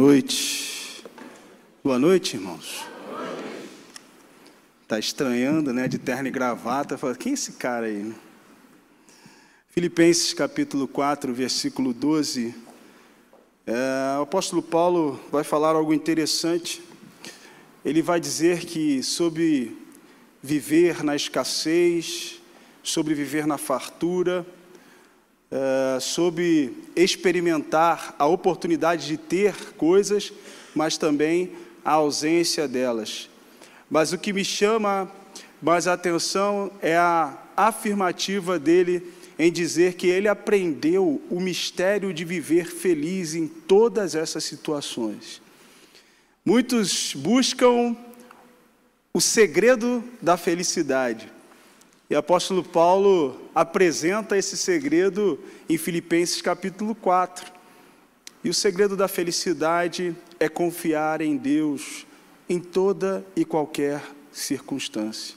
noite. Boa noite, irmãos. Tá estranhando, né? De terno e gravata. Fala, quem é esse cara aí? Filipenses capítulo 4, versículo 12. É, o apóstolo Paulo vai falar algo interessante. Ele vai dizer que sobre viver na escassez, sobre viver na fartura, é, sobre experimentar a oportunidade de ter coisas, mas também a ausência delas. Mas o que me chama mais atenção é a afirmativa dele em dizer que ele aprendeu o mistério de viver feliz em todas essas situações. Muitos buscam o segredo da felicidade, e o apóstolo Paulo apresenta esse segredo em Filipenses capítulo 4. E o segredo da felicidade é confiar em Deus em toda e qualquer circunstância.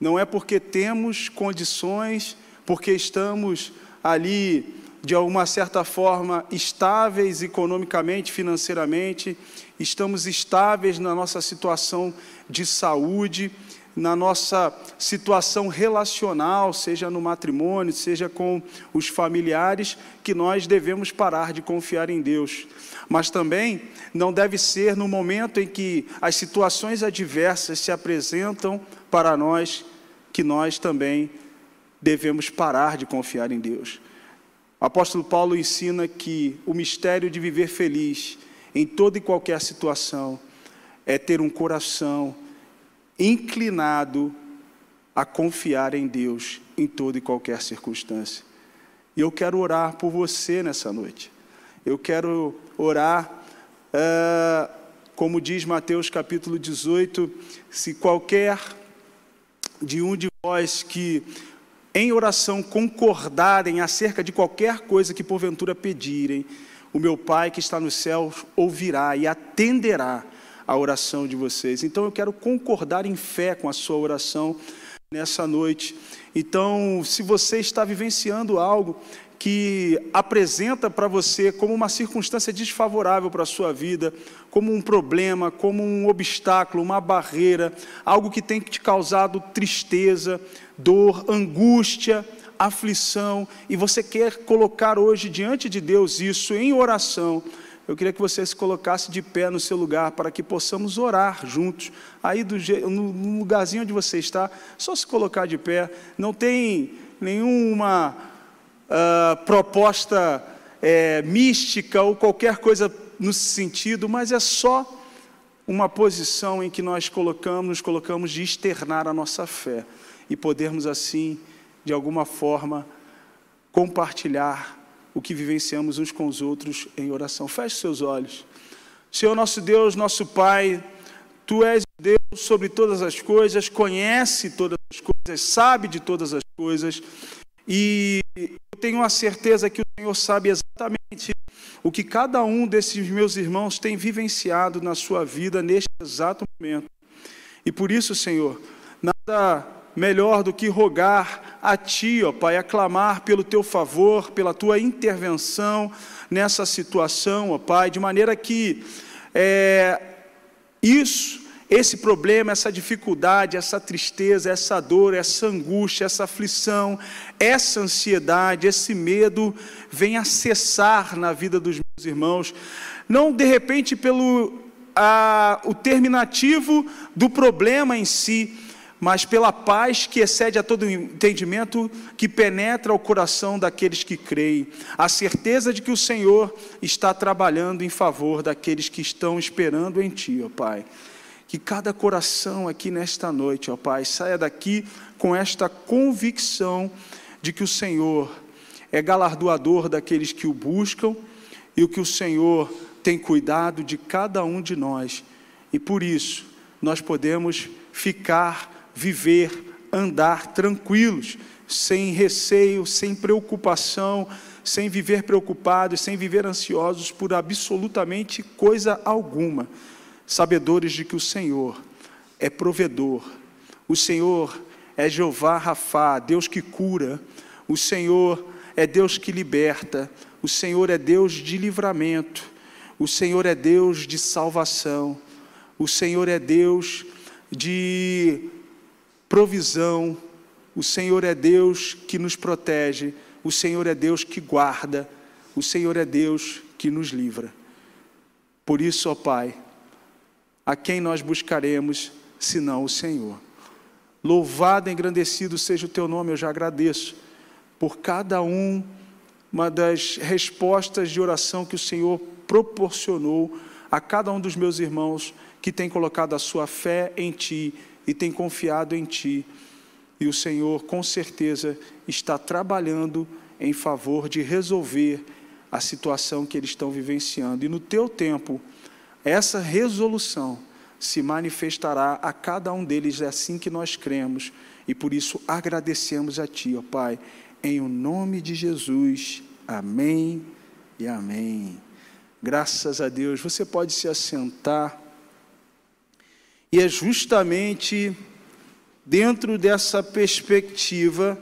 Não é porque temos condições, porque estamos ali de alguma certa forma estáveis economicamente, financeiramente, estamos estáveis na nossa situação de saúde, na nossa situação relacional, seja no matrimônio, seja com os familiares, que nós devemos parar de confiar em Deus. Mas também não deve ser no momento em que as situações adversas se apresentam para nós que nós também devemos parar de confiar em Deus. O apóstolo Paulo ensina que o mistério de viver feliz em toda e qualquer situação é ter um coração inclinado a confiar em Deus em toda e qualquer circunstância. E eu quero orar por você nessa noite. Eu quero orar, é, como diz Mateus capítulo 18, se qualquer de um de vós que em oração concordarem acerca de qualquer coisa que porventura pedirem, o meu Pai que está no céu ouvirá e atenderá a oração de vocês. Então eu quero concordar em fé com a sua oração nessa noite. Então, se você está vivenciando algo que apresenta para você como uma circunstância desfavorável para a sua vida, como um problema, como um obstáculo, uma barreira, algo que tem te causado tristeza, dor, angústia, aflição, e você quer colocar hoje diante de Deus isso em oração, eu queria que você se colocasse de pé no seu lugar para que possamos orar juntos. Aí do, no lugarzinho onde você está, só se colocar de pé. Não tem nenhuma uh, proposta é, mística ou qualquer coisa no sentido, mas é só uma posição em que nós colocamos, nos colocamos de externar a nossa fé e podermos assim, de alguma forma, compartilhar o que vivenciamos uns com os outros em oração. Feche seus olhos. Senhor nosso Deus, nosso Pai, Tu és Deus sobre todas as coisas, conhece todas as coisas, sabe de todas as coisas, e eu tenho a certeza que o Senhor sabe exatamente o que cada um desses meus irmãos tem vivenciado na sua vida neste exato momento. E por isso, Senhor, nada melhor do que rogar a Ti, ó Pai, aclamar pelo Teu favor, pela Tua intervenção nessa situação, ó Pai, de maneira que é, isso, esse problema, essa dificuldade, essa tristeza, essa dor, essa angústia, essa aflição, essa ansiedade, esse medo venha cessar na vida dos meus irmãos, não de repente pelo a, o terminativo do problema em si, mas pela paz que excede a todo entendimento, que penetra o coração daqueles que creem, a certeza de que o Senhor está trabalhando em favor daqueles que estão esperando em Ti, ó Pai. Que cada coração aqui nesta noite, ó Pai, saia daqui com esta convicção de que o Senhor é galardoador daqueles que o buscam e o que o Senhor tem cuidado de cada um de nós. E por isso, nós podemos ficar viver, andar tranquilos, sem receio, sem preocupação, sem viver preocupados, sem viver ansiosos por absolutamente coisa alguma, sabedores de que o Senhor é provedor, o Senhor é Jeová Rafá, Deus que cura, o Senhor é Deus que liberta, o Senhor é Deus de livramento, O Senhor é Deus de salvação, o Senhor é Deus de provisão, o Senhor é Deus que nos protege, o Senhor é Deus que guarda, o Senhor é Deus que nos livra. Por isso, ó Pai, a quem nós buscaremos senão o Senhor? Louvado e engrandecido seja o teu nome, eu já agradeço por cada um, uma das respostas de oração que o Senhor proporcionou a cada um dos meus irmãos que tem colocado a sua fé em Ti e tem confiado em Ti. E o Senhor, com certeza, está trabalhando em favor de resolver a situação que eles estão vivenciando. E no teu tempo, essa resolução se manifestará a cada um deles, é assim que nós cremos. E por isso agradecemos a Ti, ó Pai, em o nome de Jesus. Amém e amém. Graças a Deus. Você pode se assentar. E é justamente dentro dessa perspectiva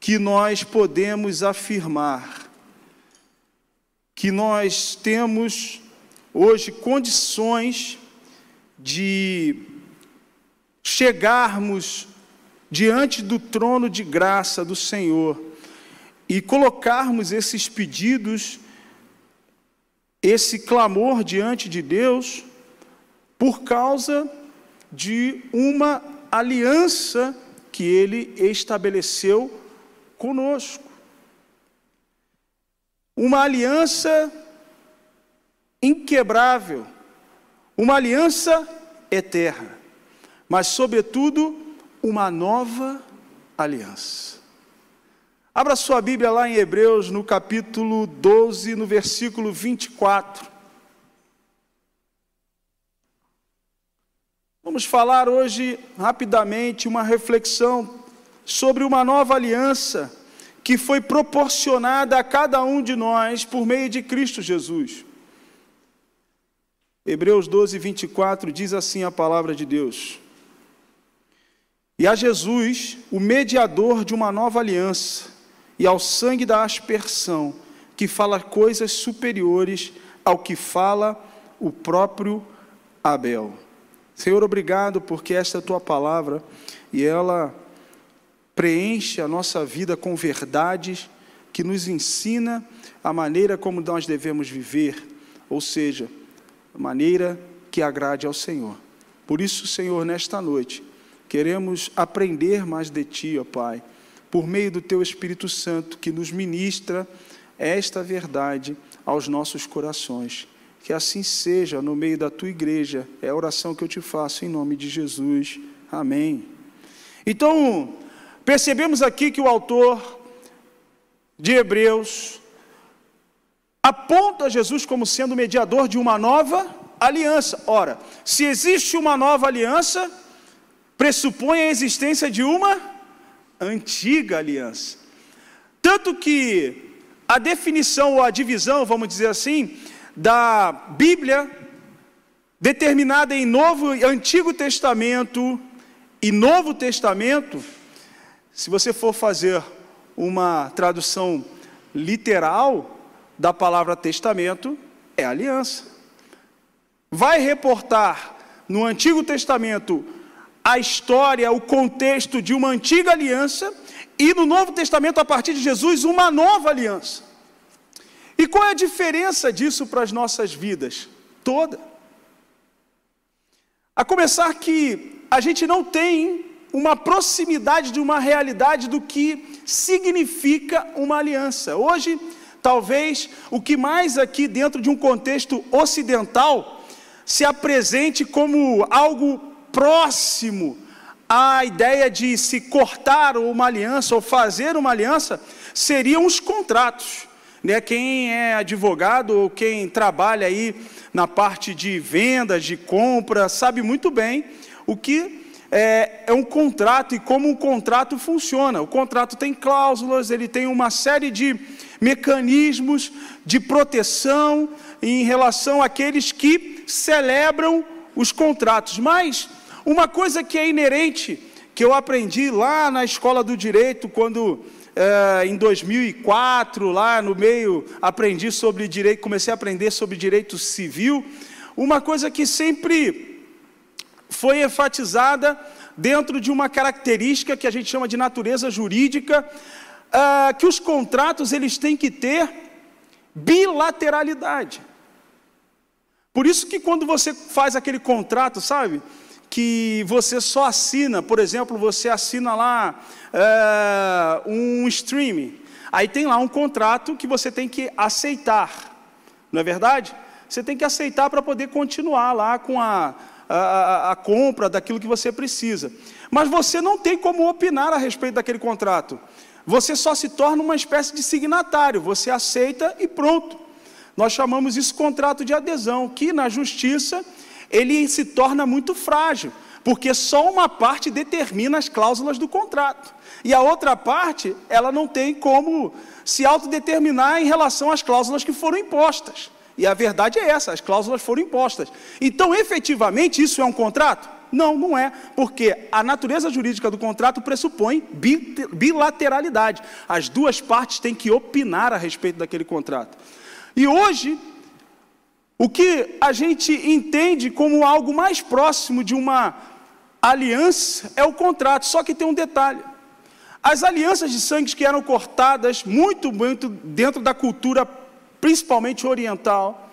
que nós podemos afirmar que nós temos hoje condições de chegarmos diante do trono de graça do Senhor e colocarmos esses pedidos, esse clamor diante de Deus, por causa de uma aliança que Ele estabeleceu conosco. Uma aliança inquebrável, uma aliança eterna, mas, sobretudo, uma nova aliança. Abra sua Bíblia lá em Hebreus, no capítulo 12, no versículo 24. Vamos falar hoje rapidamente uma reflexão sobre uma nova aliança que foi proporcionada a cada um de nós por meio de Cristo Jesus. Hebreus 12, 24 diz assim a palavra de Deus: E a Jesus, o mediador de uma nova aliança, e ao sangue da aspersão, que fala coisas superiores ao que fala o próprio Abel. Senhor, obrigado porque esta é a tua palavra e ela preenche a nossa vida com verdades que nos ensina a maneira como nós devemos viver, ou seja, a maneira que agrade ao Senhor. Por isso, Senhor, nesta noite, queremos aprender mais de Ti, ó Pai, por meio do Teu Espírito Santo, que nos ministra esta verdade aos nossos corações. Que assim seja no meio da Tua igreja, é a oração que eu te faço em nome de Jesus. Amém. Então, Percebemos aqui que o autor de Hebreus aponta Jesus como sendo mediador de uma nova aliança. Ora, se existe uma nova aliança, pressupõe a existência de uma antiga aliança. Tanto que a definição ou a divisão, vamos dizer assim, da Bíblia, determinada em Novo e Antigo Testamento e Novo Testamento, se você for fazer uma tradução literal da palavra testamento, é aliança. Vai reportar no Antigo Testamento a história, o contexto de uma antiga aliança e no Novo Testamento, a partir de Jesus, uma nova aliança. E qual é a diferença disso para as nossas vidas? Toda. A começar que a gente não tem uma proximidade de uma realidade do que significa uma aliança. Hoje, talvez o que mais aqui dentro de um contexto ocidental se apresente como algo próximo à ideia de se cortar uma aliança ou fazer uma aliança seriam os contratos. Né? Quem é advogado ou quem trabalha aí na parte de vendas, de compra, sabe muito bem o que é, é um contrato e como um contrato funciona. O contrato tem cláusulas, ele tem uma série de mecanismos de proteção em relação àqueles que celebram os contratos. Mas uma coisa que é inerente, que eu aprendi lá na escola do direito, quando é, em 2004, lá no meio, aprendi sobre direito, comecei a aprender sobre direito civil. Uma coisa que sempre foi enfatizada dentro de uma característica que a gente chama de natureza jurídica, é, que os contratos eles têm que ter bilateralidade. Por isso que quando você faz aquele contrato, sabe? Que você só assina, por exemplo, você assina lá é, um streaming, aí tem lá um contrato que você tem que aceitar, não é verdade? Você tem que aceitar para poder continuar lá com a, a, a compra daquilo que você precisa. Mas você não tem como opinar a respeito daquele contrato. Você só se torna uma espécie de signatário, você aceita e pronto. Nós chamamos isso contrato de adesão, que na justiça ele se torna muito frágil, porque só uma parte determina as cláusulas do contrato. E a outra parte, ela não tem como se autodeterminar em relação às cláusulas que foram impostas. E a verdade é essa, as cláusulas foram impostas. Então, efetivamente, isso é um contrato? Não, não é, porque a natureza jurídica do contrato pressupõe bilateralidade. As duas partes têm que opinar a respeito daquele contrato. E hoje, o que a gente entende como algo mais próximo de uma aliança é o contrato, só que tem um detalhe. As alianças de sangue que eram cortadas muito, muito dentro da cultura, principalmente oriental,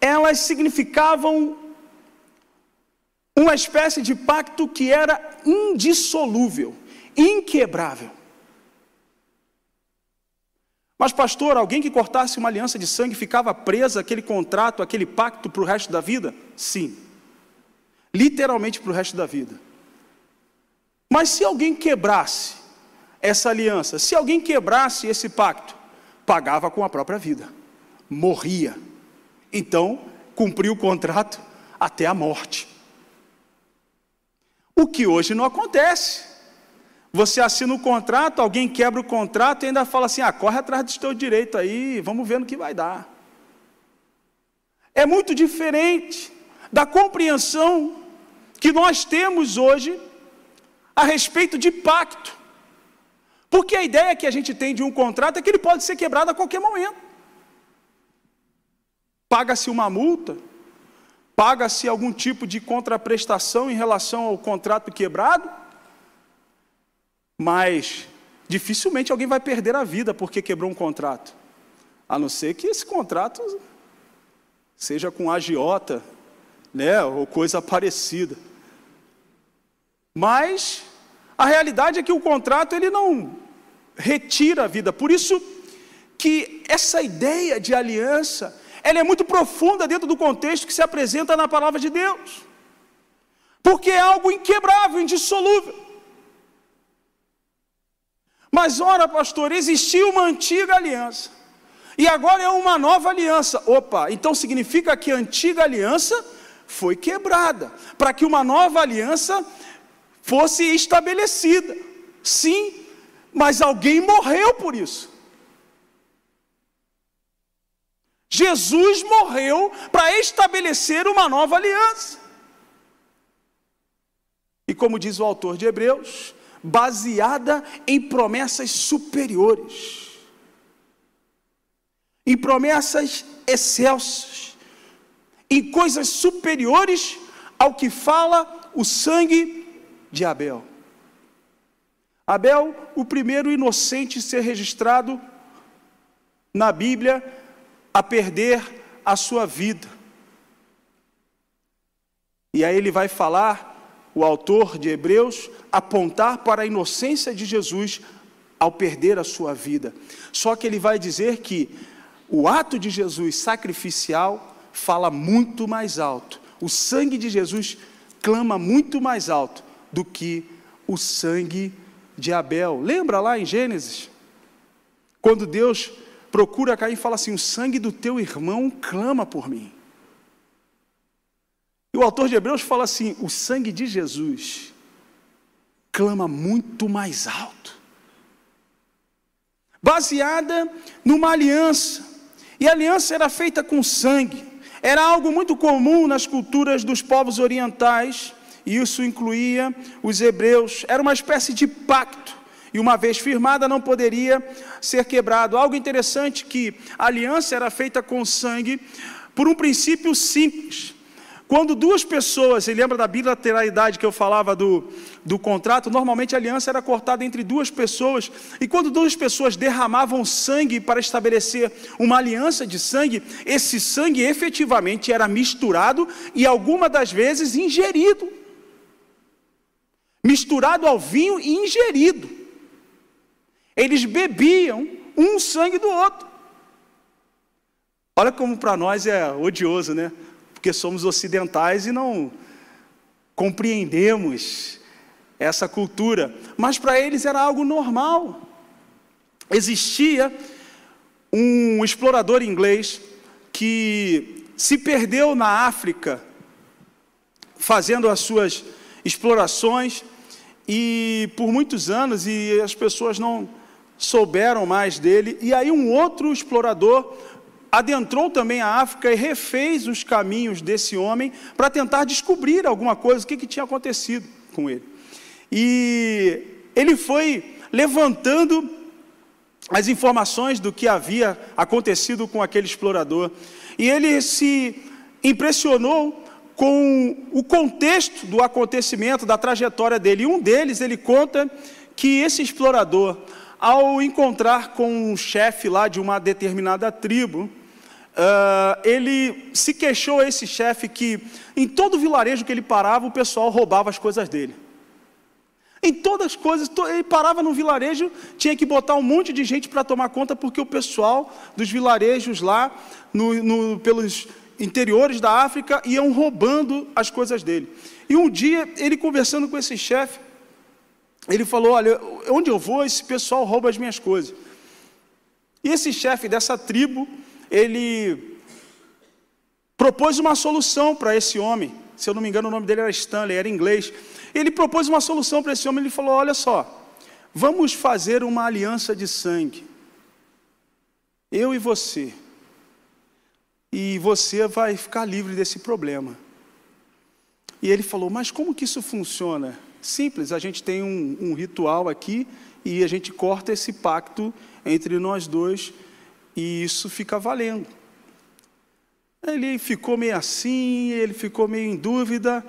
elas significavam uma espécie de pacto que era indissolúvel, inquebrável. Mas, pastor, alguém que cortasse uma aliança de sangue ficava presa aquele contrato, aquele pacto para o resto da vida? Sim. Literalmente para o resto da vida. Mas se alguém quebrasse essa aliança, se alguém quebrasse esse pacto, pagava com a própria vida, morria. Então, cumpriu o contrato até a morte. O que hoje não acontece. Você assina o contrato, alguém quebra o contrato e ainda fala assim: ah, corre atrás do teu direito aí, vamos ver no que vai dar. É muito diferente da compreensão que nós temos hoje a respeito de pacto. Porque a ideia que a gente tem de um contrato é que ele pode ser quebrado a qualquer momento. Paga-se uma multa, paga-se algum tipo de contraprestação em relação ao contrato quebrado, mas dificilmente alguém vai perder a vida porque quebrou um contrato. A não ser que esse contrato seja com agiota, né, ou coisa parecida. Mas a realidade é que o contrato ele não retira a vida. Por isso que essa ideia de aliança, ela é muito profunda dentro do contexto que se apresenta na palavra de Deus. Porque é algo inquebrável, indissolúvel. Mas ora, pastor, existia uma antiga aliança. E agora é uma nova aliança. Opa, então significa que a antiga aliança foi quebrada, para que uma nova aliança fosse estabelecida. Sim, mas alguém morreu por isso. Jesus morreu para estabelecer uma nova aliança. E como diz o autor de Hebreus, baseada em promessas superiores, em promessas excelsas, em coisas superiores ao que fala o sangue de Abel. Abel, o primeiro inocente ser registrado na Bíblia a perder a sua vida. E aí ele vai falar o autor de Hebreus apontar para a inocência de Jesus ao perder a sua vida. Só que ele vai dizer que o ato de Jesus sacrificial fala muito mais alto. O sangue de Jesus clama muito mais alto do que o sangue de Abel. Lembra lá em Gênesis? Quando Deus procura Caim e fala assim: O sangue do teu irmão clama por mim. O autor de Hebreus fala assim: o sangue de Jesus clama muito mais alto. Baseada numa aliança. E a aliança era feita com sangue. Era algo muito comum nas culturas dos povos orientais e isso incluía os hebreus. Era uma espécie de pacto, e uma vez firmada não poderia ser quebrado. Algo interessante que a aliança era feita com sangue por um princípio simples. Quando duas pessoas, você lembra da bilateralidade que eu falava do, do contrato? Normalmente a aliança era cortada entre duas pessoas, e quando duas pessoas derramavam sangue para estabelecer uma aliança de sangue, esse sangue efetivamente era misturado e algumas das vezes ingerido. Misturado ao vinho e ingerido. Eles bebiam um sangue do outro. Olha como para nós é odioso, né? Porque somos ocidentais e não compreendemos essa cultura, mas para eles era algo normal. Existia um explorador inglês que se perdeu na África fazendo as suas explorações e por muitos anos e as pessoas não souberam mais dele. E aí um outro explorador adentrou também a África e refez os caminhos desse homem para tentar descobrir alguma coisa, o que, que tinha acontecido com ele. E ele foi levantando as informações do que havia acontecido com aquele explorador. E ele se impressionou com o contexto do acontecimento, da trajetória dele. E um deles, ele conta que esse explorador, ao encontrar com um chefe lá de uma determinada tribo, Uh, ele se queixou a esse chefe que em todo vilarejo que ele parava, o pessoal roubava as coisas dele. Em todas as coisas, ele parava no vilarejo, tinha que botar um monte de gente para tomar conta, porque o pessoal dos vilarejos lá, no, no, pelos interiores da África, iam roubando as coisas dele. E um dia, ele conversando com esse chefe, ele falou: Olha, onde eu vou, esse pessoal rouba as minhas coisas. E esse chefe dessa tribo, ele propôs uma solução para esse homem. Se eu não me engano, o nome dele era Stanley, era inglês. Ele propôs uma solução para esse homem. Ele falou: Olha só, vamos fazer uma aliança de sangue. Eu e você. E você vai ficar livre desse problema. E ele falou: Mas como que isso funciona? Simples, a gente tem um, um ritual aqui e a gente corta esse pacto entre nós dois e isso fica valendo. Ele ficou meio assim, ele ficou meio em dúvida,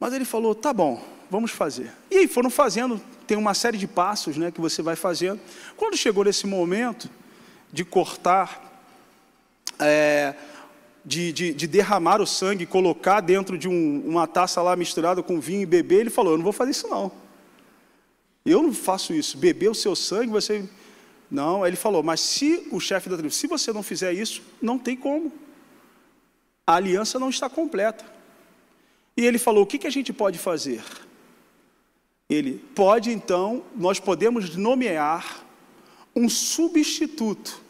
mas ele falou: tá bom, vamos fazer. E aí foram fazendo, tem uma série de passos né, que você vai fazendo. Quando chegou nesse momento de cortar, é, de, de, de, derramar o sangue, colocar dentro de um, uma taça lá misturada com vinho e beber, ele falou: eu não vou fazer isso não. Eu não faço isso. Beber o seu sangue, você não, ele falou, mas se o chefe da tribo, se você não fizer isso, não tem como. A aliança não está completa. E ele falou: o que, que a gente pode fazer? Ele pode, então, nós podemos nomear um substituto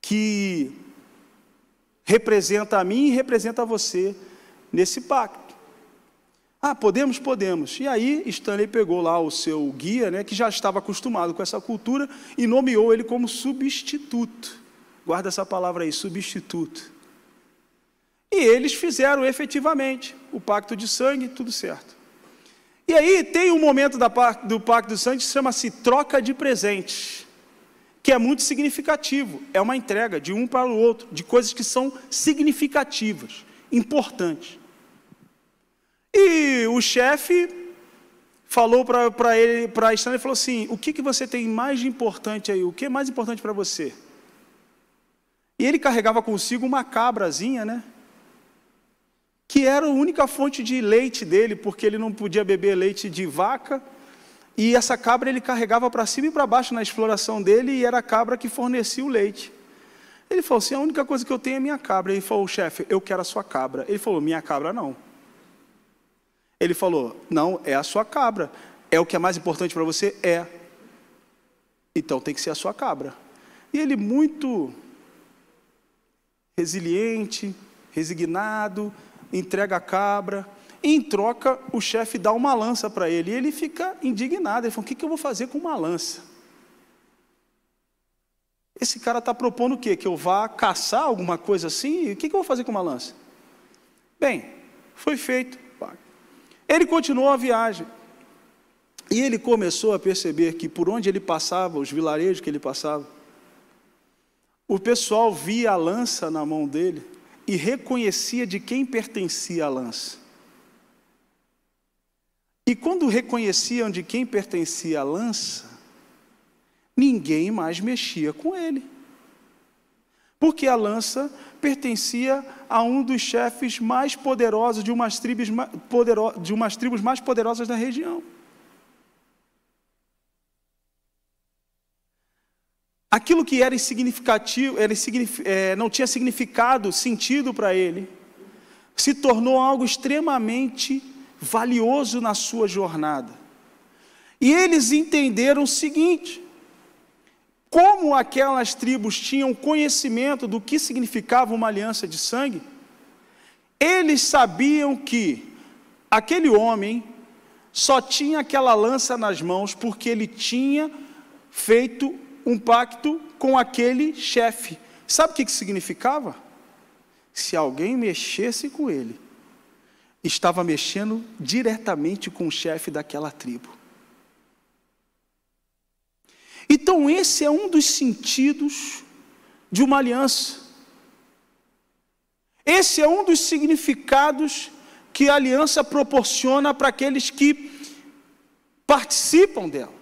que representa a mim e representa você nesse pacto. Ah, podemos? Podemos. E aí Stanley pegou lá o seu guia, né, que já estava acostumado com essa cultura, e nomeou ele como substituto. Guarda essa palavra aí, substituto. E eles fizeram efetivamente o pacto de sangue, tudo certo. E aí tem um momento do pacto de sangue que chama-se troca de presentes, que é muito significativo. É uma entrega de um para o outro, de coisas que são significativas, importantes. E o chefe falou para ele, para Stanley, falou assim: o que, que você tem mais de importante aí? O que é mais importante para você? E ele carregava consigo uma cabrazinha, né? Que era a única fonte de leite dele, porque ele não podia beber leite de vaca. E essa cabra ele carregava para cima e para baixo na exploração dele, e era a cabra que fornecia o leite. Ele falou assim: a única coisa que eu tenho é minha cabra. Ele falou: chefe, eu quero a sua cabra. Ele falou: minha cabra não. Ele falou: Não, é a sua cabra. É o que é mais importante para você? É. Então tem que ser a sua cabra. E ele, muito resiliente, resignado, entrega a cabra. Em troca, o chefe dá uma lança para ele. E ele fica indignado. Ele fala: O que, que eu vou fazer com uma lança? Esse cara está propondo o quê? Que eu vá caçar alguma coisa assim? O que, que eu vou fazer com uma lança? Bem, foi feito Ele continuou a viagem. E ele começou a perceber que por onde ele passava, os vilarejos que ele passava, o pessoal via a lança na mão dele e reconhecia de quem pertencia a lança. E quando reconheciam de quem pertencia a lança, ninguém mais mexia com ele. Porque a lança pertencia a um dos chefes mais poderosos de umas tribos, de umas tribos mais poderosas da região. aquilo que era insignificativo, era é, não tinha significado, sentido para ele, se tornou algo extremamente valioso na sua jornada. E eles entenderam o seguinte: como aquelas tribos tinham conhecimento do que significava uma aliança de sangue, eles sabiam que aquele homem só tinha aquela lança nas mãos porque ele tinha feito um pacto com aquele chefe. Sabe o que, que significava? Se alguém mexesse com ele, estava mexendo diretamente com o chefe daquela tribo. Então, esse é um dos sentidos de uma aliança. Esse é um dos significados que a aliança proporciona para aqueles que participam dela.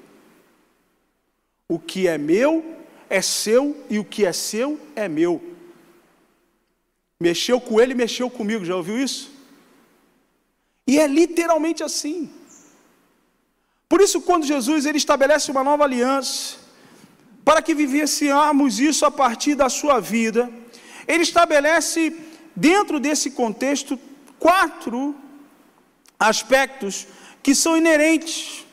O que é meu é seu e o que é seu é meu. Mexeu com ele, mexeu comigo, já ouviu isso? E é literalmente assim. Por isso, quando Jesus ele estabelece uma nova aliança, para que vivêssemos isso a partir da sua vida, ele estabelece, dentro desse contexto, quatro aspectos que são inerentes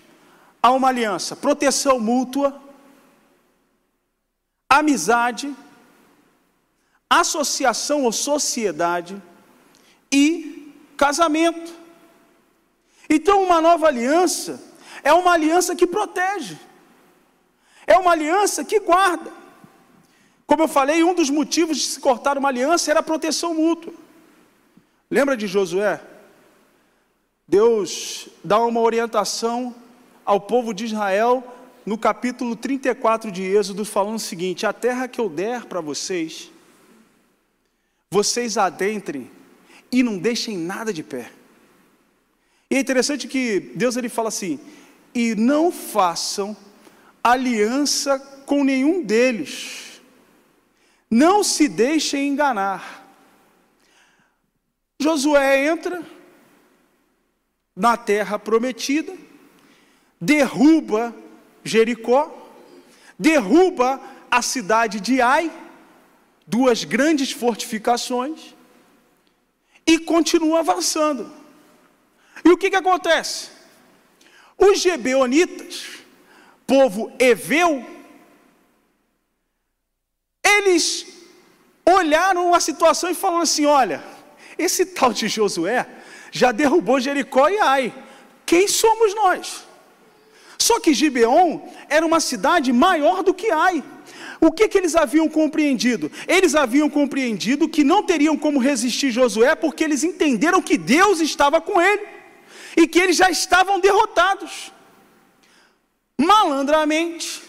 a uma aliança: proteção mútua, amizade, associação ou sociedade e casamento. Então, uma nova aliança é uma aliança que protege, é uma aliança que guarda. Como eu falei, um dos motivos de se cortar uma aliança era a proteção mútua. Lembra de Josué? Deus dá uma orientação ao povo de Israel no capítulo 34 de Êxodo, falando o seguinte: A terra que eu der para vocês, vocês adentrem e não deixem nada de pé. E é interessante que Deus ele fala assim: e não façam aliança com nenhum deles, não se deixem enganar. Josué entra na terra prometida, derruba Jericó, derruba a cidade de Ai, duas grandes fortificações, e continua avançando. E o que, que acontece? Os gebeonitas, povo eveu, eles olharam a situação e falaram assim: olha, esse tal de Josué já derrubou Jericó e Ai, quem somos nós? Só que Gibeon era uma cidade maior do que Ai. O que, que eles haviam compreendido? Eles haviam compreendido que não teriam como resistir Josué, porque eles entenderam que Deus estava com ele e que eles já estavam derrotados. Malandramente,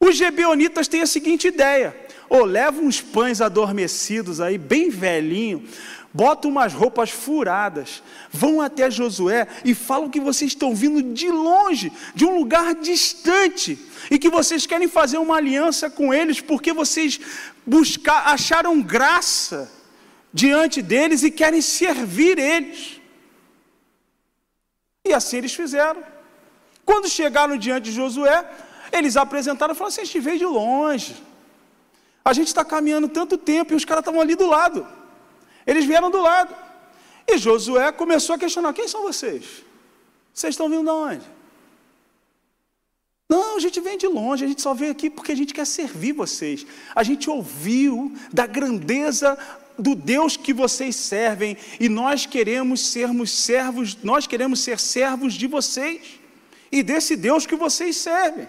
os gebeonitas têm a seguinte ideia: ou oh, leva uns pães adormecidos aí, bem velhinho, botam umas roupas furadas, vão até Josué e falam que vocês estão vindo de longe, de um lugar distante, e que vocês querem fazer uma aliança com eles porque vocês buscar, acharam graça diante deles e querem servir eles. E assim eles fizeram. Quando chegaram diante de Josué, eles apresentaram e falaram assim: a gente veio de longe. A gente está caminhando tanto tempo e os caras estavam ali do lado. Eles vieram do lado. E Josué começou a questionar: quem são vocês? Vocês estão vindo de onde? Não, a gente vem de longe, a gente só veio aqui porque a gente quer servir vocês. A gente ouviu da grandeza do Deus que vocês servem e nós queremos sermos servos, nós queremos ser servos de vocês e desse Deus que vocês servem.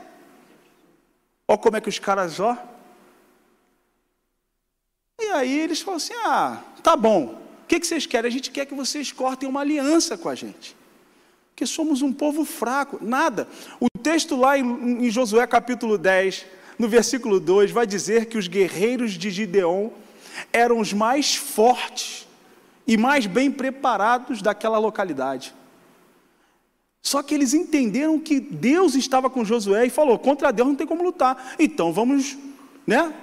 Olha como é que os caras, ó. E aí eles falam assim: ah, tá bom, que, que vocês querem? A gente quer que vocês cortem uma aliança com a gente. Porque somos um povo fraco. Nada. O texto lá em, em Josué capítulo 10, no versículo 2, vai dizer que os guerreiros de Gideon eram os mais fortes e mais bem preparados daquela localidade. Só que eles entenderam que Deus estava com Josué e falou: contra Deus não tem como lutar. Então vamos, né?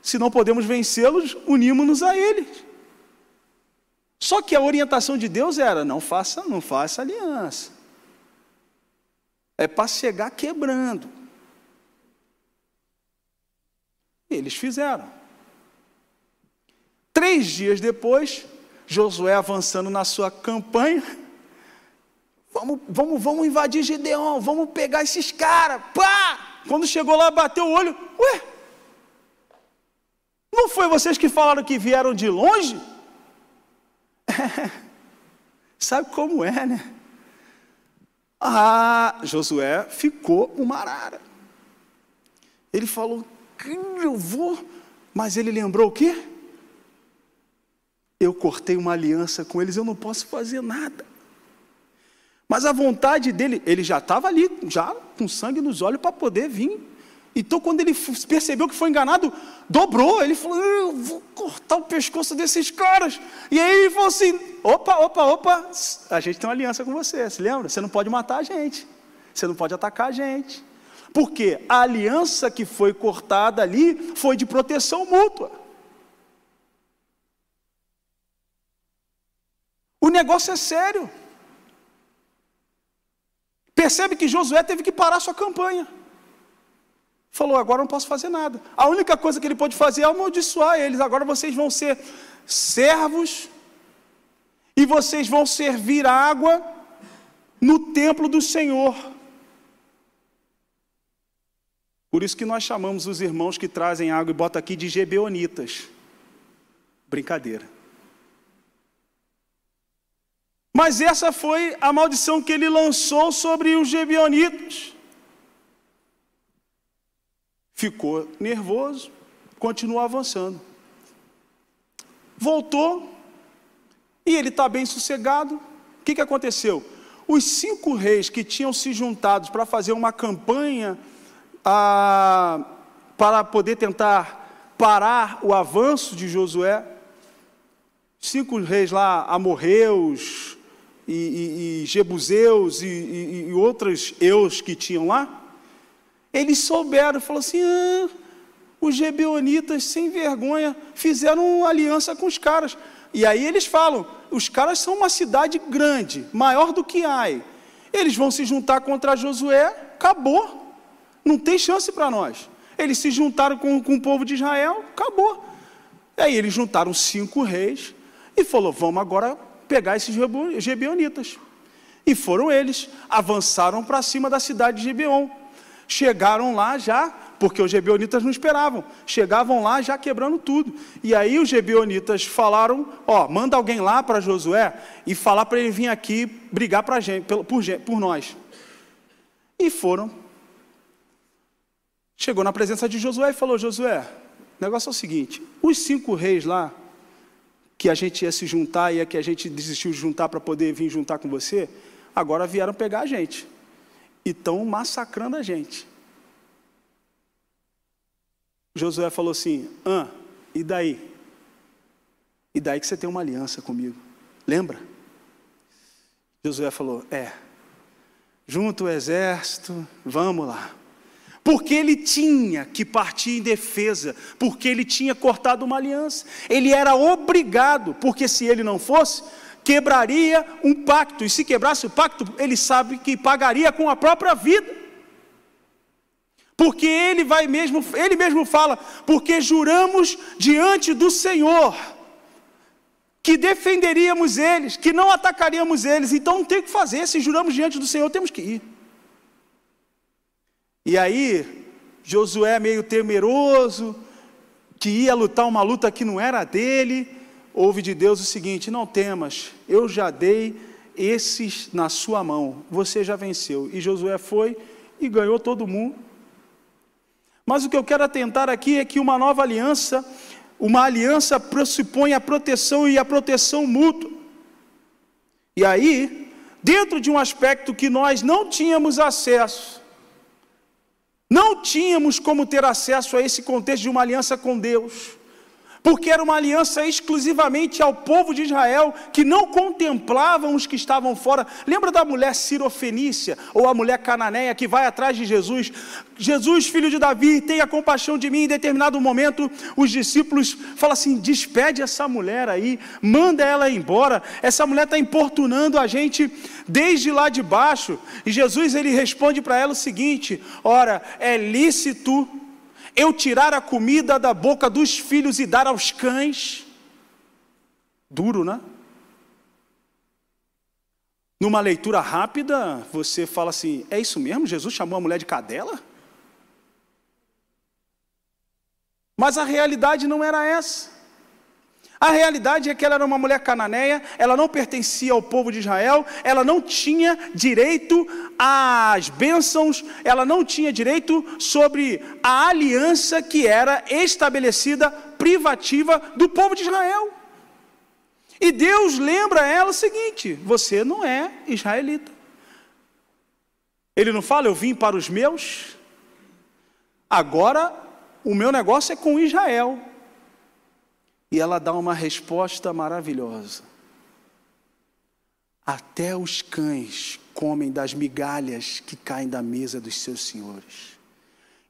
Se não podemos vencê-los, unimos-nos a eles. Só que a orientação de Deus era: não faça, não faça aliança. É para chegar quebrando. Eles fizeram. Três dias depois, Josué avançando na sua campanha, vamos, vamos, vamos invadir Gideão, vamos pegar esses caras, pá! Quando chegou lá, bateu o olho, ué, não foi vocês que falaram que vieram de longe? É, sabe como é, né? Ah, Josué ficou uma arara. Ele falou, eu vou, mas ele lembrou o quê? Eu cortei uma aliança com eles, eu não posso fazer nada. Mas a vontade dele, ele já estava ali, já com sangue nos olhos para poder vir. Então, quando ele percebeu que foi enganado, dobrou. Ele falou: Eu vou cortar o pescoço desses caras. E aí ele falou assim: Opa, opa, opa, a gente tem uma aliança com você. Se lembra? Você não pode matar a gente. Você não pode atacar a gente. Porque a aliança que foi cortada ali foi de proteção mútua. O negócio é sério. Percebe que Josué teve que parar sua campanha. Falou: agora não posso fazer nada. A única coisa que ele pode fazer é amaldiçoar eles. Agora vocês vão ser servos e vocês vão servir água no templo do Senhor. Por isso que nós chamamos os irmãos que trazem água e botam aqui de gebeonitas. Brincadeira. Mas essa foi a maldição que ele lançou sobre os gebionitas. Ficou nervoso, continuou avançando. Voltou, e ele está bem sossegado. O que, que aconteceu? Os cinco reis que tinham se juntado para fazer uma campanha ah, para poder tentar parar o avanço de Josué, cinco reis lá, amorreus, e, e, e Jebuseus e, e, e outros eus que tinham lá, eles souberam, falou assim: ah, os Gebeonitas, sem vergonha, fizeram aliança com os caras. E aí eles falam: os caras são uma cidade grande, maior do que Ai. Eles vão se juntar contra Josué, acabou. Não tem chance para nós. Eles se juntaram com, com o povo de Israel, acabou. Aí eles juntaram cinco reis e falou: vamos agora pegar esses gebeonitas. E foram eles, avançaram para cima da cidade de Gibeon. Chegaram lá já, porque os gebeonitas não esperavam. Chegavam lá já quebrando tudo. E aí os gebeonitas falaram: Ó, manda alguém lá para Josué e falar para ele vir aqui brigar pra gente, por, por nós. E foram. Chegou na presença de Josué e falou: Josué, o negócio é o seguinte: os cinco reis lá que a gente ia se juntar e é que a gente desistiu de juntar para poder vir juntar com você, agora vieram pegar a gente. E estão massacrando a gente. Josué falou assim: ah, e daí? E daí que você tem uma aliança comigo. Lembra? Josué falou: é. Junto o exército, vamos lá porque ele tinha que partir em defesa, porque ele tinha cortado uma aliança. Ele era obrigado, porque se ele não fosse, quebraria um pacto, e se quebrasse o pacto, ele sabe que pagaria com a própria vida. Porque ele vai mesmo, ele mesmo fala, porque juramos diante do Senhor que defenderíamos eles, que não atacaríamos eles. Então não tem o que fazer, se juramos diante do Senhor, temos que ir. E aí, Josué, meio temeroso, que ia lutar uma luta que não era dele, ouve de Deus o seguinte: Não temas, eu já dei esses na sua mão, você já venceu. E Josué foi e ganhou todo mundo. Mas o que eu quero atentar aqui é que uma nova aliança uma aliança pressupõe a proteção e a proteção mútua. E aí, dentro de um aspecto que nós não tínhamos acesso, não tínhamos como ter acesso a esse contexto de uma aliança com Deus porque era uma aliança exclusivamente ao povo de Israel, que não contemplavam os que estavam fora. Lembra da mulher sirofenícia, ou a mulher cananeia, que vai atrás de Jesus? Jesus, filho de Davi, tenha compaixão de mim. Em determinado momento, os discípulos falam assim: despede essa mulher aí, manda ela embora. Essa mulher está importunando a gente desde lá de baixo. E Jesus ele responde para ela o seguinte: ora, é lícito eu tirar a comida da boca dos filhos e dar aos cães? Duro, né? Numa leitura rápida, você fala assim: é isso mesmo? Jesus chamou a mulher de cadela? Mas a realidade não era essa. A realidade é que ela era uma mulher cananeia, ela não pertencia ao povo de Israel, ela não tinha direito às bênçãos, ela não tinha direito sobre a aliança que era estabelecida privativa do povo de Israel. E Deus lembra a ela o seguinte: você não é israelita. Ele não fala, eu vim para os meus, agora o meu negócio é com Israel. E ela dá uma resposta maravilhosa. Até os cães comem das migalhas que caem da mesa dos seus senhores.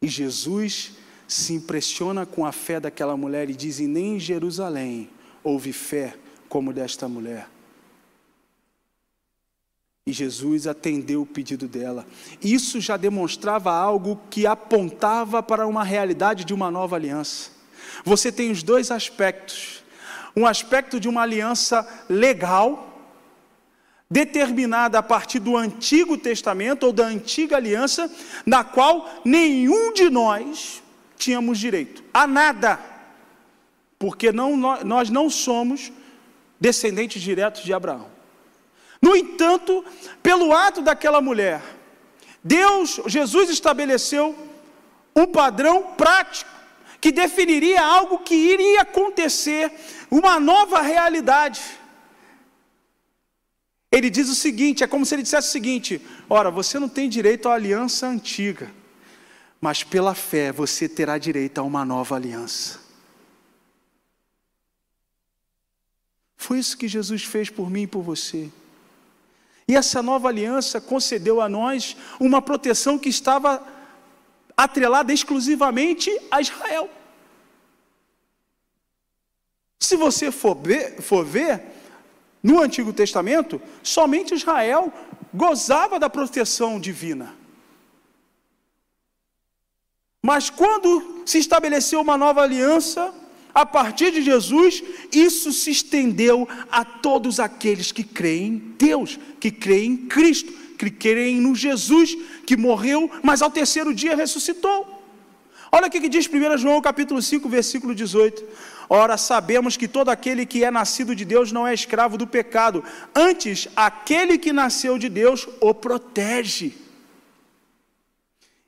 E Jesus se impressiona com a fé daquela mulher e diz: e nem em Jerusalém houve fé como desta mulher. E Jesus atendeu o pedido dela. Isso já demonstrava algo que apontava para uma realidade de uma nova aliança. Você tem os dois aspectos: um aspecto de uma aliança legal, determinada a partir do Antigo Testamento ou da antiga aliança, na qual nenhum de nós tínhamos direito a nada, porque não, nós não somos descendentes diretos de Abraão. No entanto, pelo ato daquela mulher, Deus, Jesus estabeleceu um padrão prático que definiria algo que iria acontecer, uma nova realidade. Ele diz o seguinte: é como se ele dissesse o seguinte: ora, você não tem direito à aliança antiga, mas pela fé você terá direito a uma nova aliança. Foi isso que Jesus fez por mim e por você. E essa nova aliança concedeu a nós uma proteção que estava atrelada exclusivamente a Israel. Se você for ver, for ver, no Antigo Testamento, somente Israel gozava da proteção divina. Mas quando se estabeleceu uma nova aliança, a partir de Jesus, isso se estendeu a todos aqueles que creem em Deus, que creem em Cristo, que creem no Jesus que morreu, mas ao terceiro dia ressuscitou. Olha o que diz 1 João capítulo 5, versículo 18. Ora, sabemos que todo aquele que é nascido de Deus não é escravo do pecado, antes, aquele que nasceu de Deus o protege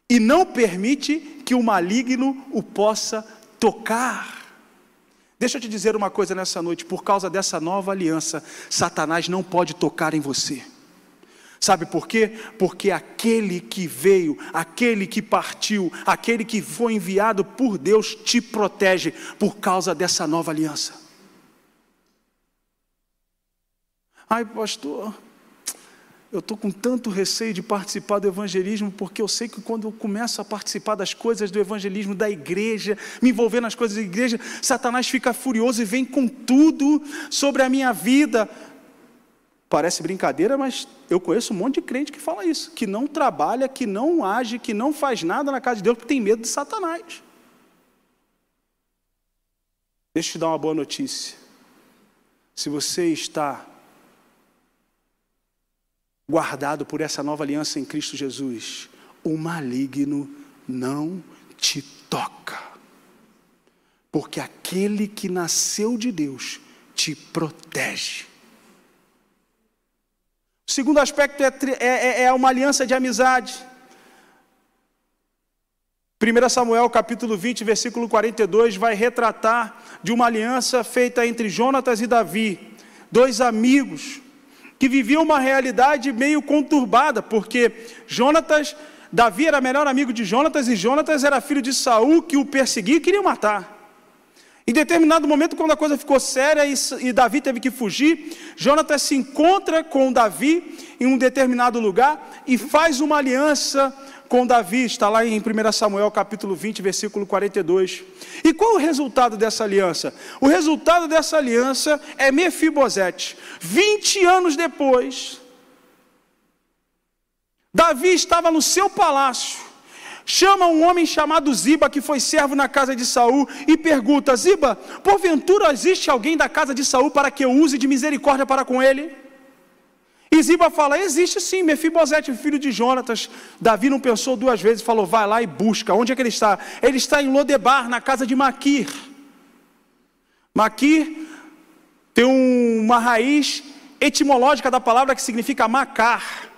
e não permite que o maligno o possa tocar. Deixa eu te dizer uma coisa nessa noite: por causa dessa nova aliança, Satanás não pode tocar em você. Sabe por quê? Porque aquele que veio, aquele que partiu, aquele que foi enviado por Deus te protege por causa dessa nova aliança. Ai, pastor, eu estou com tanto receio de participar do evangelismo, porque eu sei que quando eu começo a participar das coisas do evangelismo, da igreja, me envolver nas coisas da igreja, Satanás fica furioso e vem com tudo sobre a minha vida. Parece brincadeira, mas eu conheço um monte de crente que fala isso, que não trabalha, que não age, que não faz nada na casa de Deus, porque tem medo de Satanás. Deixa eu te dar uma boa notícia. Se você está guardado por essa nova aliança em Cristo Jesus, o maligno não te toca. Porque aquele que nasceu de Deus te protege. O segundo aspecto é, é, é, é uma aliança de amizade. 1 Samuel capítulo 20, versículo 42, vai retratar de uma aliança feita entre Jonatas e Davi, dois amigos que viviam uma realidade meio conturbada, porque Jonatas, Davi era melhor amigo de Jonatas e Jonatas era filho de Saul que o perseguia e queria matar. Em determinado momento, quando a coisa ficou séria e, e Davi teve que fugir, Jonatas se encontra com Davi em um determinado lugar e faz uma aliança com Davi, está lá em 1 Samuel capítulo 20, versículo 42. E qual o resultado dessa aliança? O resultado dessa aliança é Mefibosete. 20 anos depois, Davi estava no seu palácio, chama um homem chamado Ziba, que foi servo na casa de Saul, e pergunta: Ziba, porventura existe alguém da casa de Saul para que eu use de misericórdia para com ele? E Ziba fala: existe sim, Mefibosete, filho de Jonatas. Davi não pensou duas vezes, falou: vai lá e busca. Onde é que ele está? Ele está em Lodebar, na casa de Maquir. Maquir tem uma raiz etimológica da palavra que significa macar,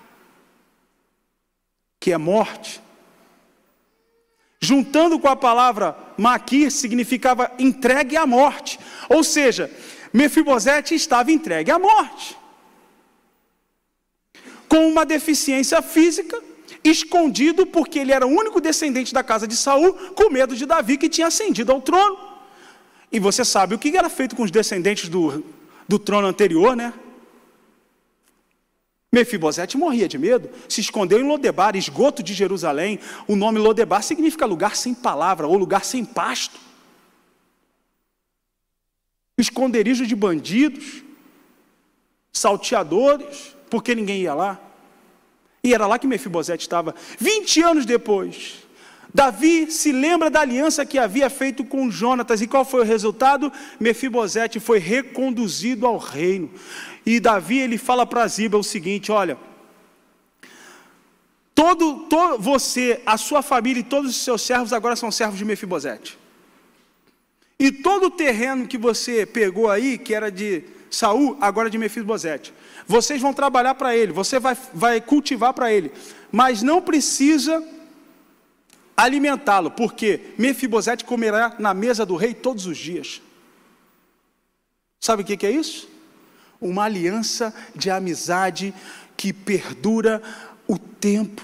que é morte. Juntando com a palavra maquir, significava entregue à morte. Ou seja, Mefibosete estava entregue à morte com uma deficiência física, escondido porque ele era o único descendente da casa de Saul, com medo de Davi que tinha ascendido ao trono. E você sabe o que era feito com os descendentes do, do trono anterior, né? Mefibosete morria de medo, se escondeu em Lodebar, esgoto de Jerusalém. O nome Lodebar significa lugar sem palavra ou lugar sem pasto. Esconderijo de bandidos, salteadores, porque ninguém ia lá. E era lá que Mefibosete estava. 20 anos depois, Davi se lembra da aliança que havia feito com Jonatas. E qual foi o resultado? Mefibosete foi reconduzido ao reino. E Davi ele fala para Ziba o seguinte: olha, todo, todo você, a sua família e todos os seus servos agora são servos de Mefibosete. E todo o terreno que você pegou aí, que era de Saul, agora é de Mefibosete. Vocês vão trabalhar para ele, você vai, vai cultivar para ele, mas não precisa alimentá-lo, porque Mefibosete comerá na mesa do rei todos os dias. Sabe o que é isso? Uma aliança de amizade que perdura o tempo,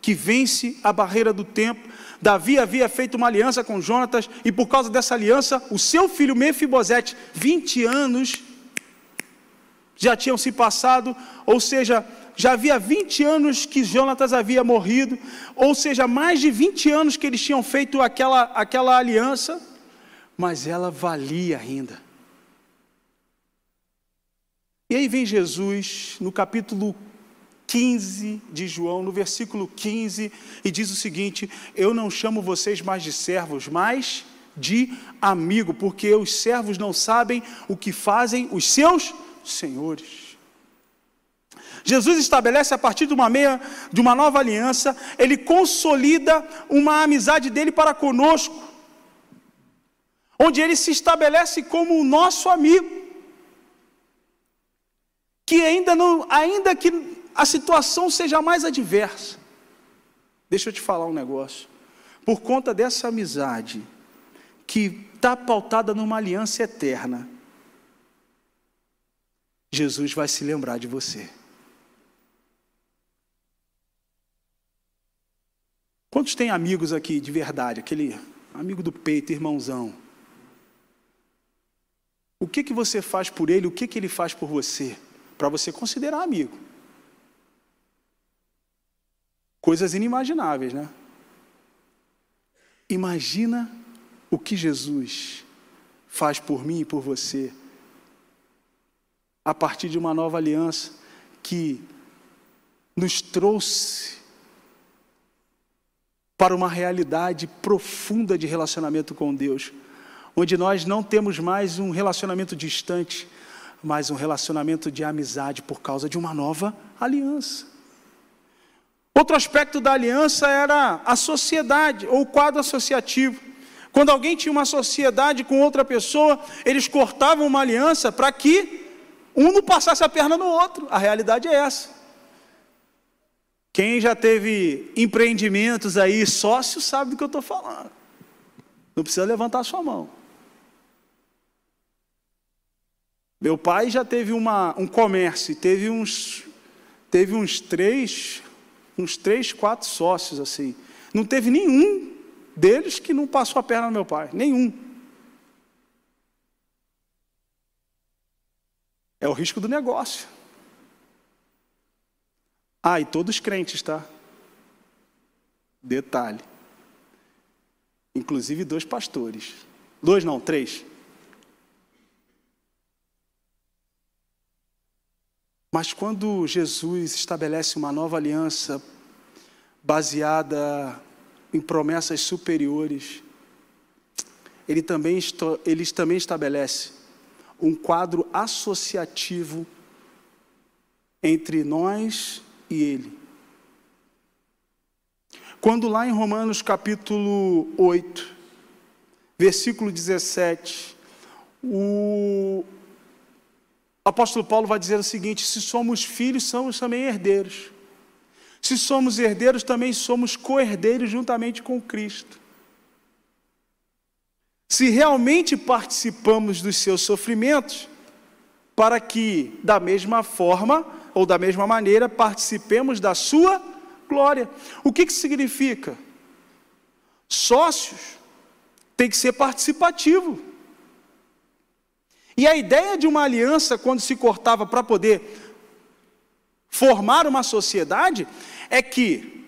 que vence a barreira do tempo. Davi havia feito uma aliança com Jonatas, e por causa dessa aliança, o seu filho Mefibosete, 20 anos já tinham se passado, ou seja, já havia 20 anos que Jonatas havia morrido, ou seja, mais de 20 anos que eles tinham feito aquela, aquela aliança, mas ela valia ainda. E aí vem Jesus, no capítulo 15 de João, no versículo 15, e diz o seguinte: Eu não chamo vocês mais de servos, mas de amigo, porque os servos não sabem o que fazem os seus senhores. Jesus estabelece a partir de uma meia, de uma nova aliança, ele consolida uma amizade dele para conosco, onde ele se estabelece como o nosso amigo. Que ainda não, ainda que a situação seja mais adversa. Deixa eu te falar um negócio. Por conta dessa amizade que está pautada numa aliança eterna, Jesus vai se lembrar de você. Quantos têm amigos aqui de verdade, aquele amigo do peito, irmãozão? O que que você faz por ele, o que que ele faz por você, para você considerar amigo? Coisas inimagináveis, né? Imagina o que Jesus faz por mim e por você a partir de uma nova aliança que nos trouxe para uma realidade profunda de relacionamento com Deus, onde nós não temos mais um relacionamento distante, mas um relacionamento de amizade por causa de uma nova aliança. Outro aspecto da aliança era a sociedade ou o quadro associativo. Quando alguém tinha uma sociedade com outra pessoa, eles cortavam uma aliança para que um não passasse a perna no outro. A realidade é essa. Quem já teve empreendimentos aí, sócio, sabe do que eu estou falando. Não precisa levantar a sua mão. Meu pai já teve uma, um comércio, teve uns, teve uns três, uns três, quatro sócios assim. Não teve nenhum deles que não passou a perna no meu pai, nenhum. É o risco do negócio. Ah, e todos crentes, tá? Detalhe. Inclusive dois pastores. Dois não, três. Mas quando Jesus estabelece uma nova aliança baseada em promessas superiores, ele também, ele também estabelece um quadro associativo entre nós e Ele. Quando lá em Romanos capítulo 8, versículo 17, o apóstolo Paulo vai dizer o seguinte: se somos filhos, somos também herdeiros. Se somos herdeiros, também somos co-herdeiros juntamente com Cristo. Se realmente participamos dos seus sofrimentos, para que, da mesma forma, ou da mesma maneira, participemos da sua glória. O que, que significa? Sócios tem que ser participativo. E a ideia de uma aliança, quando se cortava para poder formar uma sociedade, é que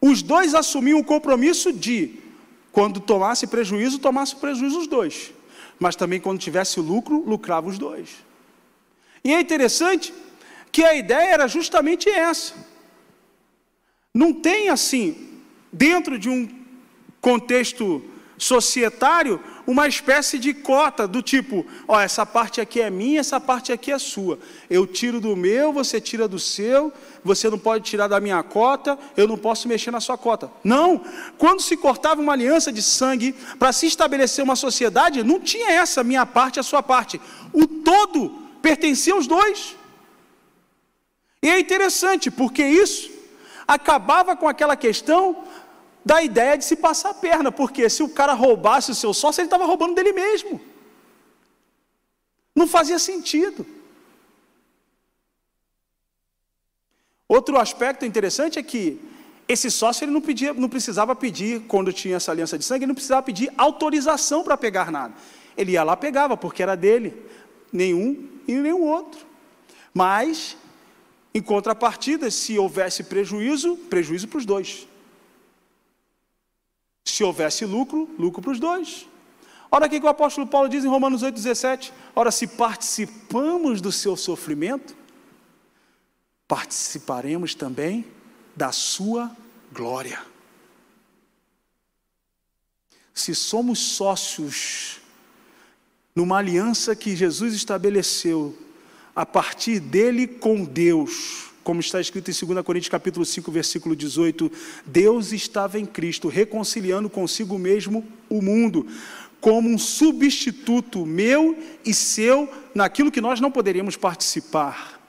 os dois assumiam o compromisso de, quando tomasse prejuízo, tomasse prejuízo os dois. Mas também quando tivesse lucro, lucrava os dois. E é interessante que a ideia era justamente essa. Não tem assim, dentro de um contexto societário, uma espécie de cota do tipo, ó, essa parte aqui é minha, essa parte aqui é sua. Eu tiro do meu, você tira do seu, você não pode tirar da minha cota, eu não posso mexer na sua cota. Não. Quando se cortava uma aliança de sangue para se estabelecer uma sociedade, não tinha essa minha parte, a sua parte. O todo pertencia aos dois. E é interessante, porque isso acabava com aquela questão da ideia de se passar a perna, porque se o cara roubasse o seu sócio, ele estava roubando dele mesmo. Não fazia sentido. Outro aspecto interessante é que esse sócio ele não, pedia, não precisava pedir, quando tinha essa aliança de sangue, ele não precisava pedir autorização para pegar nada. Ele ia lá pegava, porque era dele, nenhum e nenhum outro. Mas em contrapartida, se houvesse prejuízo, prejuízo para os dois. Se houvesse lucro, lucro para os dois. Olha o que o apóstolo Paulo diz em Romanos 8,17. Ora, se participamos do seu sofrimento, participaremos também da sua glória. Se somos sócios numa aliança que Jesus estabeleceu a partir dele com Deus. Como está escrito em 2 Coríntios capítulo 5, versículo 18, Deus estava em Cristo, reconciliando consigo mesmo o mundo, como um substituto meu e seu naquilo que nós não poderíamos participar.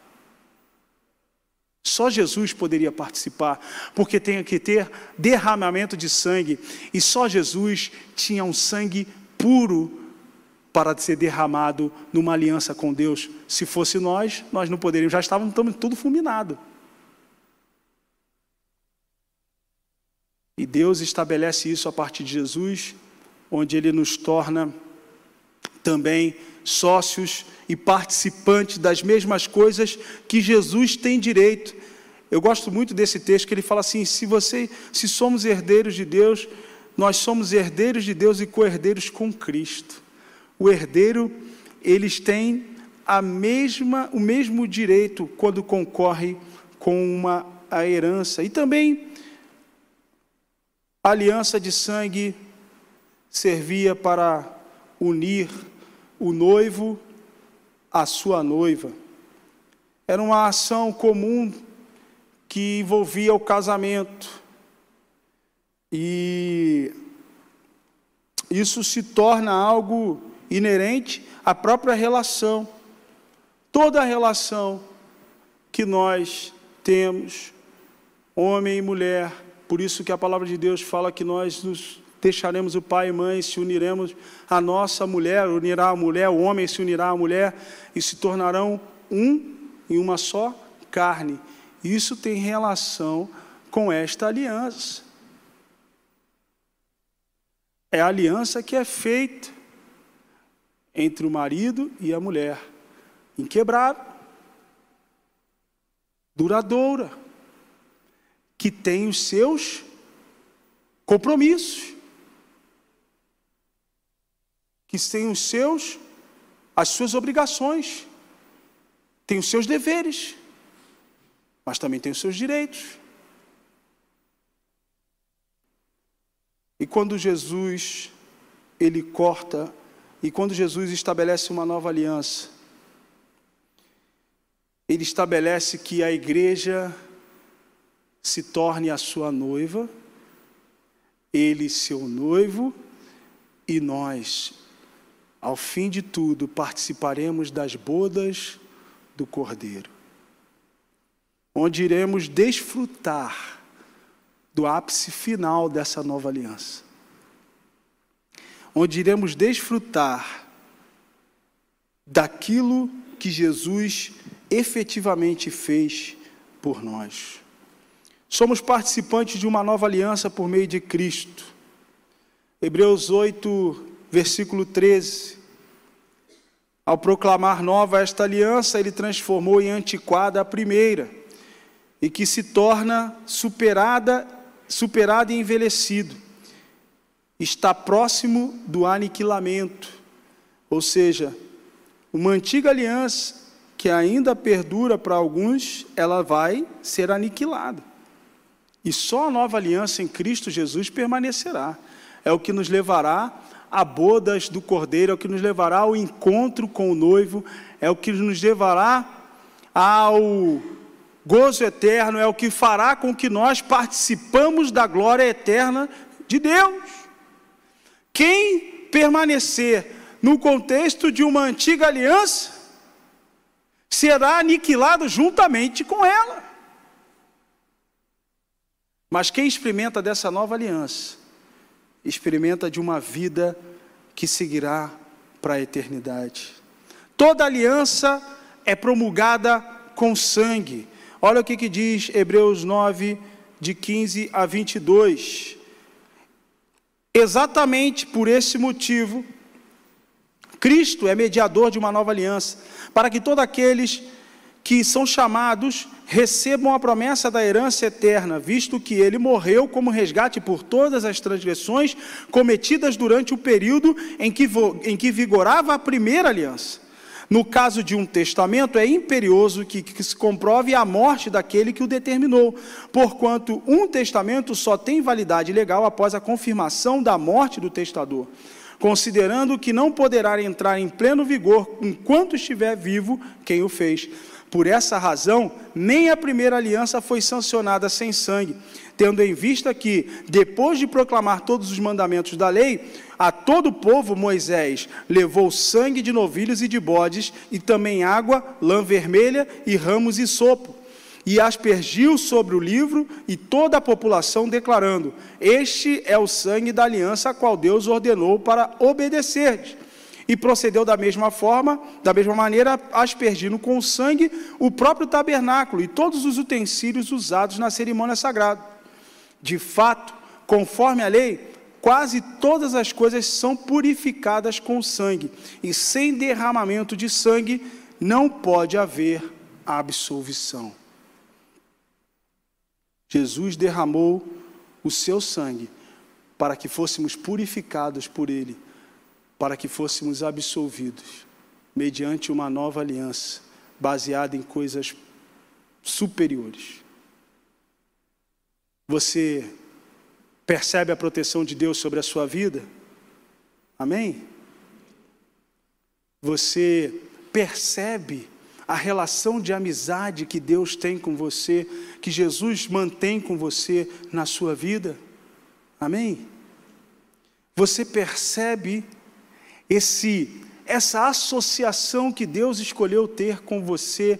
Só Jesus poderia participar, porque tem que ter derramamento de sangue, e só Jesus tinha um sangue puro para ser derramado numa aliança com Deus. Se fosse nós, nós não poderíamos, já estávamos tudo fulminado. E Deus estabelece isso a partir de Jesus, onde Ele nos torna também sócios e participantes das mesmas coisas que Jesus tem direito. Eu gosto muito desse texto que ele fala assim: se você, se somos herdeiros de Deus, nós somos herdeiros de Deus e co-herdeiros com Cristo o herdeiro, eles têm a mesma, o mesmo direito quando concorre com uma a herança. E também a aliança de sangue servia para unir o noivo à sua noiva. Era uma ação comum que envolvia o casamento. E isso se torna algo inerente à própria relação. Toda a relação que nós temos homem e mulher. Por isso que a palavra de Deus fala que nós nos deixaremos o pai e mãe, se uniremos a nossa mulher, unirá a mulher, o homem se unirá à mulher e se tornarão um em uma só carne. Isso tem relação com esta aliança. É a aliança que é feita entre o marido e a mulher, inquebrável, duradoura, que tem os seus compromissos, que tem os seus as suas obrigações, tem os seus deveres, mas também tem os seus direitos. E quando Jesus ele corta e quando Jesus estabelece uma nova aliança, ele estabelece que a igreja se torne a sua noiva, ele seu noivo e nós, ao fim de tudo, participaremos das bodas do Cordeiro, onde iremos desfrutar do ápice final dessa nova aliança, onde iremos desfrutar daquilo que Jesus efetivamente fez por nós. Somos participantes de uma nova aliança por meio de Cristo. Hebreus 8, versículo 13. Ao proclamar nova esta aliança, ele transformou em antiquada a primeira, e que se torna superada, superada e envelhecido. Está próximo do aniquilamento. Ou seja, uma antiga aliança que ainda perdura para alguns, ela vai ser aniquilada. E só a nova aliança em Cristo Jesus permanecerá. É o que nos levará a bodas do Cordeiro, é o que nos levará ao encontro com o noivo, é o que nos levará ao gozo eterno, é o que fará com que nós participamos da glória eterna de Deus. Quem permanecer no contexto de uma antiga aliança será aniquilado juntamente com ela. Mas quem experimenta dessa nova aliança, experimenta de uma vida que seguirá para a eternidade. Toda aliança é promulgada com sangue. Olha o que, que diz Hebreus 9, de 15 a 22. Exatamente por esse motivo, Cristo é mediador de uma nova aliança, para que todos aqueles que são chamados recebam a promessa da herança eterna, visto que ele morreu como resgate por todas as transgressões cometidas durante o período em que, em que vigorava a primeira aliança. No caso de um testamento, é imperioso que, que, se comprove a morte daquele que o determinou, porquanto um testamento só tem validade legal após a confirmação da morte do testador, considerando que não poderá entrar em pleno vigor enquanto estiver vivo quem o fez. Por essa razão, nem a primeira aliança foi sancionada sem sangue, tendo em vista que, depois de proclamar todos os mandamentos da lei, a todo o povo Moisés levou sangue de novilhos e de bodes, e também água, lã vermelha e ramos e sopo, e aspergiu sobre o livro e toda a população, declarando: Este é o sangue da aliança a qual Deus ordenou para obedecer e procedeu da mesma forma, da mesma maneira, aspergindo com sangue o próprio tabernáculo e todos os utensílios usados na cerimônia sagrada. De fato, conforme a lei, quase todas as coisas são purificadas com sangue, e sem derramamento de sangue não pode haver absolvição. Jesus derramou o seu sangue para que fôssemos purificados por ele para que fôssemos absolvidos mediante uma nova aliança baseada em coisas superiores. Você percebe a proteção de Deus sobre a sua vida? Amém? Você percebe a relação de amizade que Deus tem com você, que Jesus mantém com você na sua vida? Amém? Você percebe esse essa associação que Deus escolheu ter com você,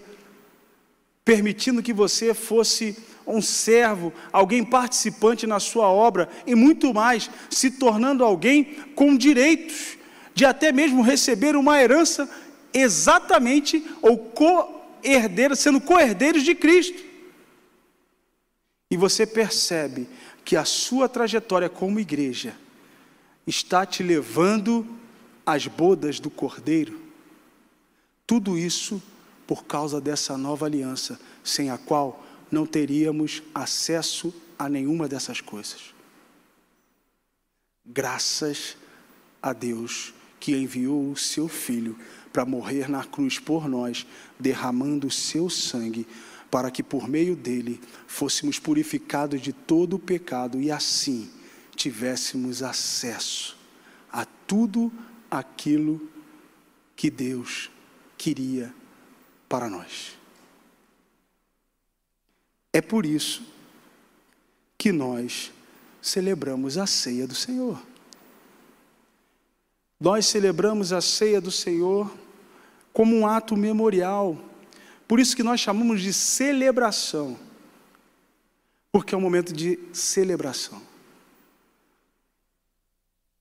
permitindo que você fosse um servo, alguém participante na sua obra e muito mais, se tornando alguém com direitos de até mesmo receber uma herança exatamente ou co-herdeiro, sendo co-herdeiros de Cristo. E você percebe que a sua trajetória como igreja está te levando às bodas do Cordeiro. Tudo isso por causa dessa nova aliança, sem a qual não teríamos acesso a nenhuma dessas coisas. Graças a Deus que enviou o seu Filho para morrer na cruz por nós, derramando o seu sangue, para que por meio dele fôssemos purificados de todo o pecado e assim tivéssemos acesso a tudo aquilo que Deus queria para nós. É por isso que nós celebramos a ceia do Senhor. Nós celebramos a ceia do Senhor como um ato memorial. Por isso que nós chamamos de celebração. Porque é um momento de celebração.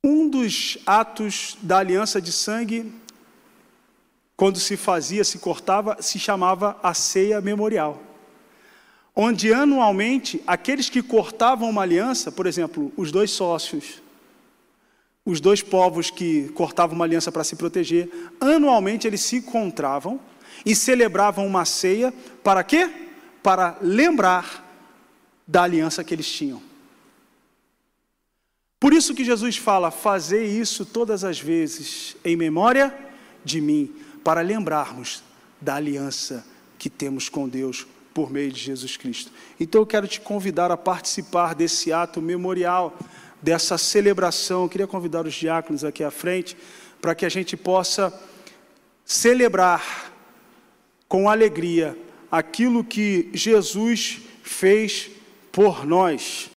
Um dos atos da aliança de sangue, quando se fazia, se cortava, se chamava a ceia memorial. Onde anualmente aqueles que cortavam uma aliança, por exemplo, os dois sócios, os dois povos que cortavam uma aliança para se proteger, anualmente eles se encontravam e celebravam uma ceia para quê? Para lembrar da aliança que eles tinham. Por isso que Jesus fala: fazer isso todas as vezes em memória de mim, para lembrarmos da aliança que temos com Deus por meio de Jesus Cristo. Então eu quero te convidar a participar desse ato memorial dessa celebração. Eu queria convidar os diáconos aqui à frente para que a gente possa celebrar com alegria aquilo que Jesus fez por nós.